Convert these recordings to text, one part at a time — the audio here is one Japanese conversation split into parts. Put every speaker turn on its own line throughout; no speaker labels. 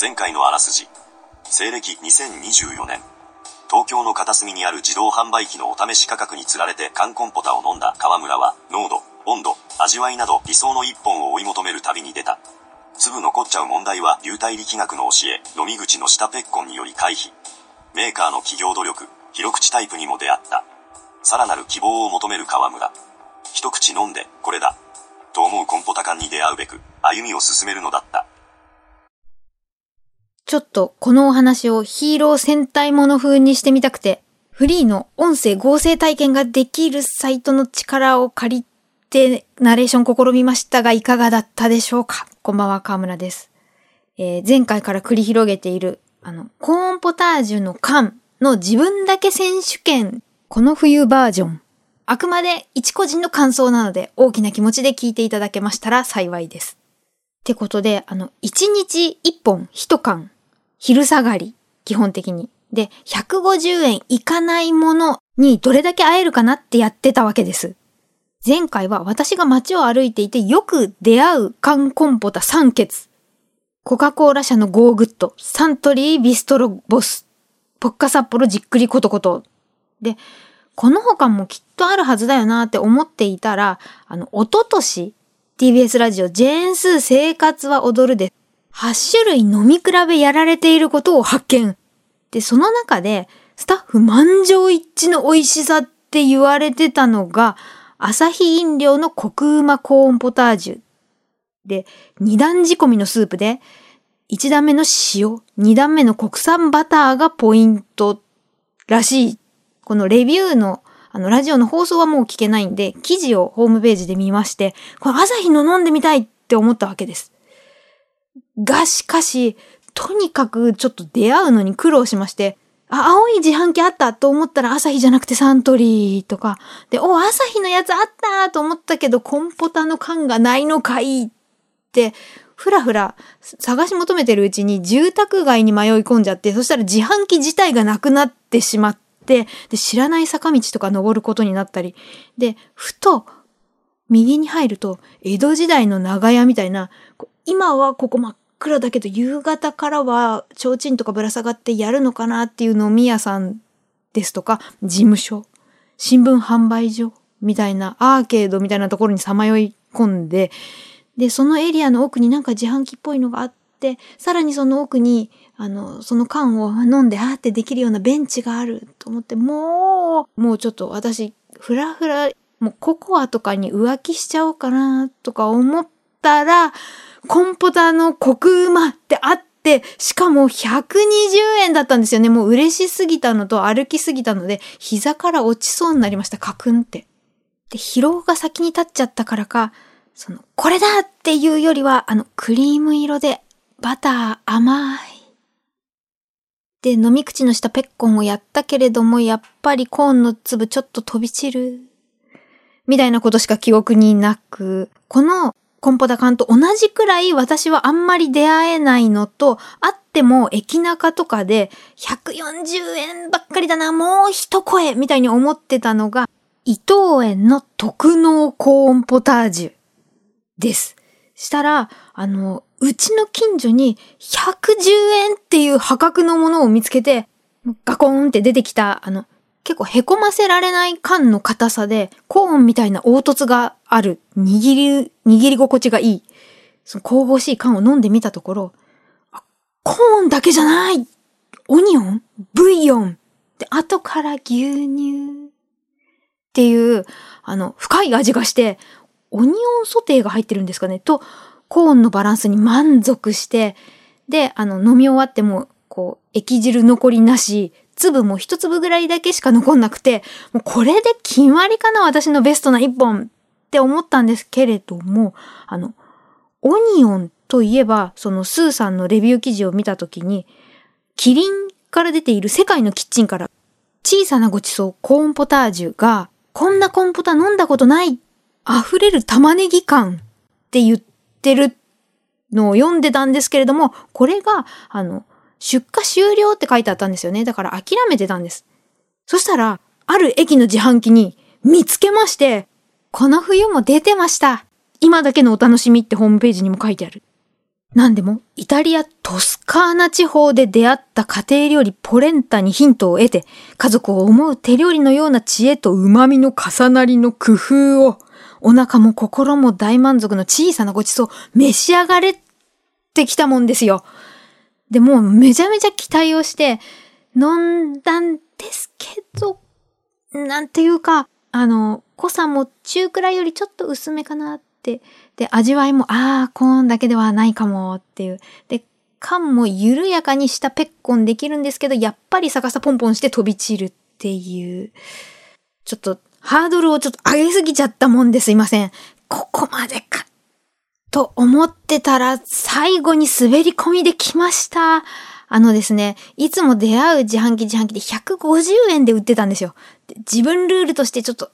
前回のあらすじ。西暦2024年。東京の片隅にある自動販売機のお試し価格につられて缶コンポタを飲んだ河村は、濃度、温度、味わいなど理想の一本を追い求める旅に出た。粒残っちゃう問題は流体力学の教え、飲み口の下ペッコンにより回避。メーカーの企業努力、広口タイプにも出会った。さらなる希望を求める河村。一口飲んで、これだ。と思うコンポタ缶に出会うべく、歩みを進めるのだった。
ちょっとこのお話をヒーロー戦隊もの風にしてみたくて、フリーの音声合成体験ができるサイトの力を借りてナレーション試みましたがいかがだったでしょうか？こんばんは、河村です。えー、前回から繰り広げている、あの、コーンポタージュの缶の自分だけ選手権、この冬バージョン。あくまで一個人の感想なので、大きな気持ちで聞いていただけましたら幸いです。ってことで、あの、一日一本一缶昼下がり、基本的に。で、150円いかないものにどれだけ会えるかなってやってたわけです。前回は私が街を歩いていてよく出会う缶コンポタ3欠。コカ・コーラ社のゴーグッド、サントリービストロボス、ポッカ札幌じっくりコトコト。で、この他もきっとあるはずだよなって思っていたら、あの、おととし、TBS ラジオジェーンスー生活は踊るで8種類飲み比べやられていることを発見。で、その中で、スタッフ満場一致の美味しさって言われてたのが、アサヒ飲料のコクうまコーンポタージュ。で、二段仕込みのスープで、一段目の塩、二段目の国産バターがポイントらしい。このレビューの、あの、ラジオの放送はもう聞けないんで、記事をホームページで見まして、これアサヒの飲んでみたいって思ったわけです。がしかし、とにかくちょっと出会うのに苦労しまして、あ、青い自販機あったと思ったら朝日じゃなくてサントリーとか。で、お、朝日のやつあったと思ったけど、コンポタの缶がないのかいって、ふらふら探し求めてるうちに住宅街に迷い込んじゃって、そしたら自販機自体がなくなってしまって、で、知らない坂道とか登ることになったり。で、ふと、右に入ると、江戸時代の長屋みたいな、今はここ真っ暗だけど夕方からは提灯とかぶら下がってやるのかなっていう飲み屋さんですとか、事務所、新聞販売所みたいなアーケードみたいなところにさまよい込んで、で、そのエリアの奥になんか自販機っぽいのがあって、さらにその奥に、あの、その缶を飲んで、あーってできるようなベンチがあると思って、もう、もうちょっと私、ふらふら、もうココアとかに浮気しちゃおうかなとか思ったら、コンポタのコクうまってあって、しかも120円だったんですよね。もう嬉しすぎたのと歩きすぎたので、膝から落ちそうになりました。カクンって。で、疲労が先に立っちゃったからか、その、これだっていうよりは、あの、クリーム色で、バター甘い。で、飲み口の下ペッコンをやったけれども、やっぱりコーンの粒ちょっと飛び散る。みたいなことしか記憶になく、このコンポタ缶と同じくらい私はあんまり出会えないのと、あっても駅中とかで140円ばっかりだな、もう一声みたいに思ってたのが、伊藤園の特納コーンポタージュです。したら、あの、うちの近所に110円っていう破格のものを見つけて、ガコーンって出てきた、あの、結構凹ませられない缶の硬さで、コーンみたいな凹凸がある、握り、握り心地がいい、その神々しい缶を飲んでみたところ、コーンだけじゃない。オニオン？ブイヨン？で、後から牛乳っていう、あの、深い味がして、オニオンソテーが入ってるんですかね。と、コーンのバランスに満足して、で、あの、飲み終わっても、こう、液汁残りなし、粒も一粒ぐらいだけしか残んなくて、もうこれで決まりかな私のベストな一本。って思ったんですけれども、あの、オニオンといえば、そのスーさんのレビュー記事を見たときに、キリンから出ている世界のキッチンから小さなごちそうコーンポタージュが、こんなコーンポタ飲んだことない溢れる玉ねぎ感って言ってるのを読んでたんですけれども、これが、あの、出荷終了って書いてあったんですよね。だから諦めてたんです。そしたら、ある駅の自販機に見つけまして、この冬も出てました。今だけのお楽しみってホームページにも書いてある。なんでも、イタリア・トスカーナ地方で出会った家庭料理ポレンタにヒントを得て、家族を思う手料理のような知恵と旨味の重なりの工夫を、お腹も心も大満足の小さなごちそう、召し上がれってきたもんですよ。で、もめちゃめちゃ期待をして、飲んだんですけど、なんていうか、あの、濃さも中くらいよりちょっと薄めかなって。で、味わいも、ああ、コーンだけではないかもっていう。で、缶も緩やかにしたペッコンできるんですけど、やっぱり逆さポンポンして飛び散るっていう。ちょっと、ハードルをちょっと上げすぎちゃったもんですいません。ここまでか。と思ってたら、最後に滑り込みできました。あのですね、いつも出会う自販機自販機で150円で売ってたんですよ。自分ルールとしてちょっと、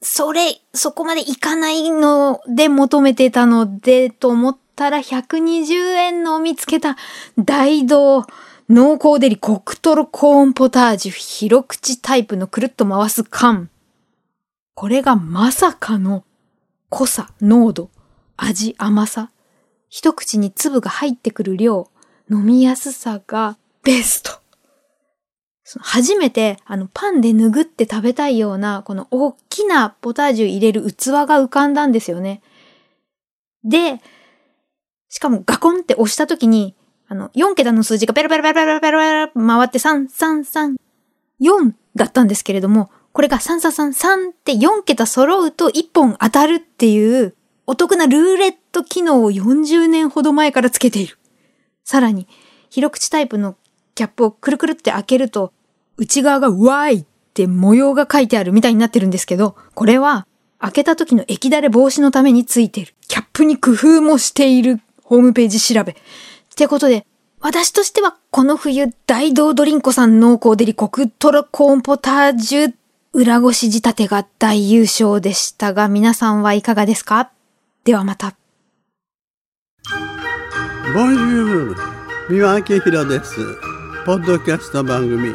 それ、そこまでいかないので求めてたので、と思ったら120円の見つけた大道濃厚デリコクトロコーンポタージュ広口タイプのくるっと回す缶。これがまさかの濃さ、濃度、味、甘さ。一口に粒が入ってくる量、飲みやすさがベスト。初めて、あの、パンで拭って食べたいような、この大きなポタージュ入れる器が浮かんだんですよね。で、しかもガコンって押した時に、あの、4桁の数字がペロペロペロペロペロペロ回って3、3、3、4だったんですけれども、これが3、3、3、3って4桁揃うと1本当たるっていうお得なルーレット機能を40年ほど前からつけている。さらに、広口タイプのキャップをくるくるって開けると、内側がワイって模様が書いてあるみたいになってるんですけど、これは開けた時の液だれ防止のためについてる。キャップに工夫もしているホームページ調べ。ってことで、私としてはこの冬大道ドリンコさん濃厚デリコクトロコーンポタージュ裏ごし仕立てが大優勝でしたが、皆さんはいかがですか？ではまた。
ボンジュール三輪明宏です。ポッドキャスト番組